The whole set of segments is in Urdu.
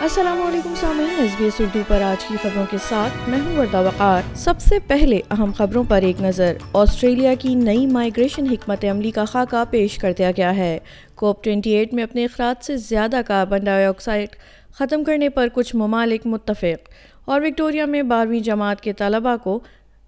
السلام علیکم سامعین ایس بی ایس اردو پر آج کی خبروں کے ساتھ میں ہوں وردہ وقار۔ سب سے پہلے اہم خبروں پر ایک نظر۔ آسٹریلیا کی نئی مائیگریشن حکمت عملی کا خاکہ پیش کر دیا گیا ہے۔ کوپ ٹوئنٹی ایٹ میں اپنے اخراج سے زیادہ کاربن ڈائی آکسائڈ ختم کرنے پر کچھ ممالک متفق۔ اور وکٹوریا میں بارہویں جماعت کے طلباء کو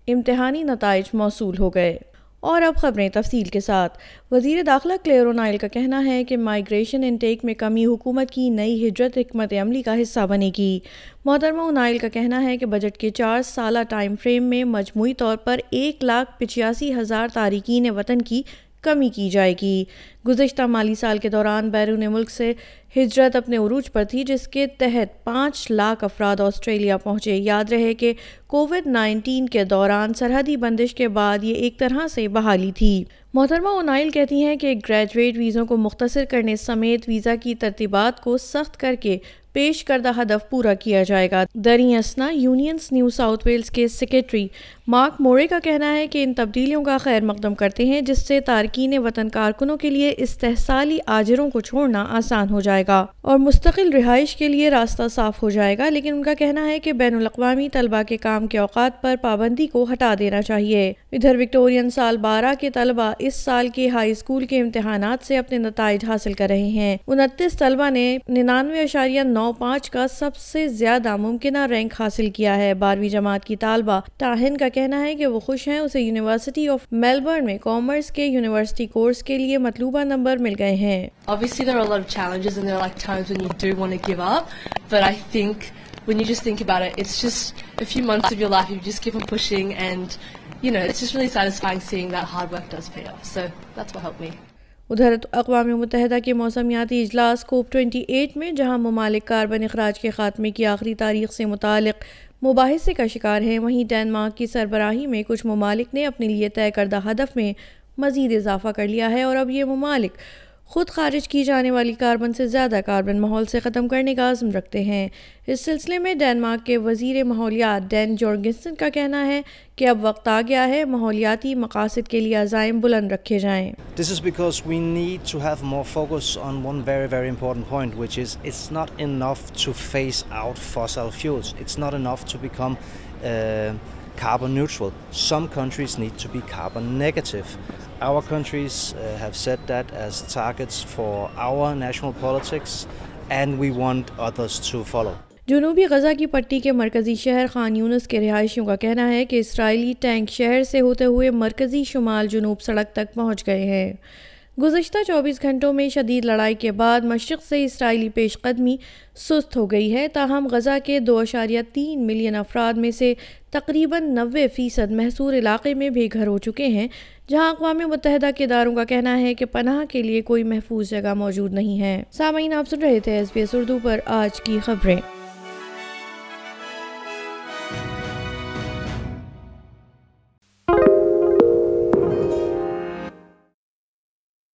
امتحانی نتائج موصول ہو گئے۔ اور اب خبریں تفصیل کے ساتھ۔ وزیر داخلہ کلیئر نائل کا کہنا ہے کہ مائیگریشن انٹیک میں کمی حکومت کی نئی ہجرت حکمت عملی کا حصہ بنے گی۔ محترمہ نائل کا کہنا ہے کہ بجٹ کے چار سالہ ٹائم فریم میں مجموعی طور پر ایک لاکھ پچاسی ہزار تارکین وطن کی کمی کی جائے گی۔ گزشتہ مالی سال کے دوران بیرون ملک سے ہجرت اپنے عروج پر تھی، جس کے تحت پانچ لاکھ افراد آسٹریلیا پہنچے۔ یاد رہے کہ کووڈ نائنٹین کے دوران سرحدی بندش کے بعد یہ ایک طرح سے بحالی تھی۔ محترمہ اونائل کہتی ہیں کہ گریجویٹ ویزوں کو مختصر کرنے سمیت ویزا کی ترتیبات کو سخت کر کے پیش کردہ ہدف پورا کیا جائے گا۔ دری اسنا یونینز نیو ساؤتھ ویلز کے سیکیٹری مارک مورے کا کہنا ہے کہ ان تبدیلیوں کا خیر مقدم کرتے ہیں، جس سے تارکین وطن کارکنوں کے لیے استحصالی آجروں کو چھوڑنا آسان ہو جائے گا اور مستقل رہائش کے لیے راستہ صاف ہو جائے گا، لیکن ان کا کہنا ہے کہ بین الاقوامی طلبہ کے کام کے اوقات پر پابندی کو ہٹا دینا چاہیے۔ ادھر وکٹورین سال بارہ کے طلبہ اس سال کے ہائی اسکول کے امتحانات سے اپنے نتائج حاصل کر رہے ہیں۔ انتیس طلبہ نے ننانوے اشاریہ نو پانچ کا سب سے زیادہ ممکنہ رینک حاصل کیا ہے۔ بارہویں جماعت کی طالبہ ٹاہن کا کہنا ہے کہ وہ خوش ہیں، اسے یونیورسٹی آف میلبرن میں کامرس کے یونیورسٹی کورس کے لیے مطلوبہ نمبر مل گئے ہیں۔ There are like times when you do want to give up. But I think when you just think about it, it's just a few months of your life. You just keep on pushing, and you know, it's just really satisfying seeing that hard work does pay off. So that's what helped me. ادھر اقوام متحدہ کے موسمیاتی اجلاس کوپ ٹوئنٹی ایٹ میں جہاں ممالک کاربن اخراج کے خاتمے کی آخری تاریخ سے متعلق مباحثے کا شکار ہیں وہیں ڈینمارک کی سربراہی میں کچھ ممالک نے اپنے لیے طے کردہ ہدف میں مزید اضافہ کر لیا ہے اور اب یہ ممالک خود خارج کی جانے والی کاربن سے زیادہ کاربن ماحول سے ختم کرنے کا عزم رکھتے ہیں اس سلسلے میں ڈینمارک کے وزیر ماحولیات ڈین جورگنسن کا کہنا ہے کہ اب وقت آ گیا ہے ماحولیاتی مقاصد کے لیے عزائم بلند رکھے جائیں This is because we need to have more focus on one very, very important point, which is it's not enough to phase out fossil fuels. It's not enough to become uh, carbon neutral. Some countries need to be carbon negative. Our countries uh, have set that as targets for our national politics, and we want others to follow. جنوبی غزہ کی پٹی کے مرکزی شہر خان یونس کے رہائشیوں کا کہنا ہے کہ اسرائیلی ٹینک شہر سے ہوتے ہوئے مرکزی شمال جنوب سڑک تک پہنچ گئے ہیں گزشتہ چوبیس گھنٹوں میں شدید لڑائی کے بعد مشرق سے اسرائیلی پیش قدمی سست ہو گئی ہے تاہم غزہ کے دو اشاریہ تین ملین افراد میں سے تقریباً نوے فیصد محصور علاقے میں بے گھر ہو چکے ہیں، جہاں اقوام متحدہ کے اداروں کا کہنا ہے کہ پناہ کے لیے کوئی محفوظ جگہ موجود نہیں ہے۔ سامعین، آپ سن رہے تھے ایس بی ایس اردو پر آج کی خبریں۔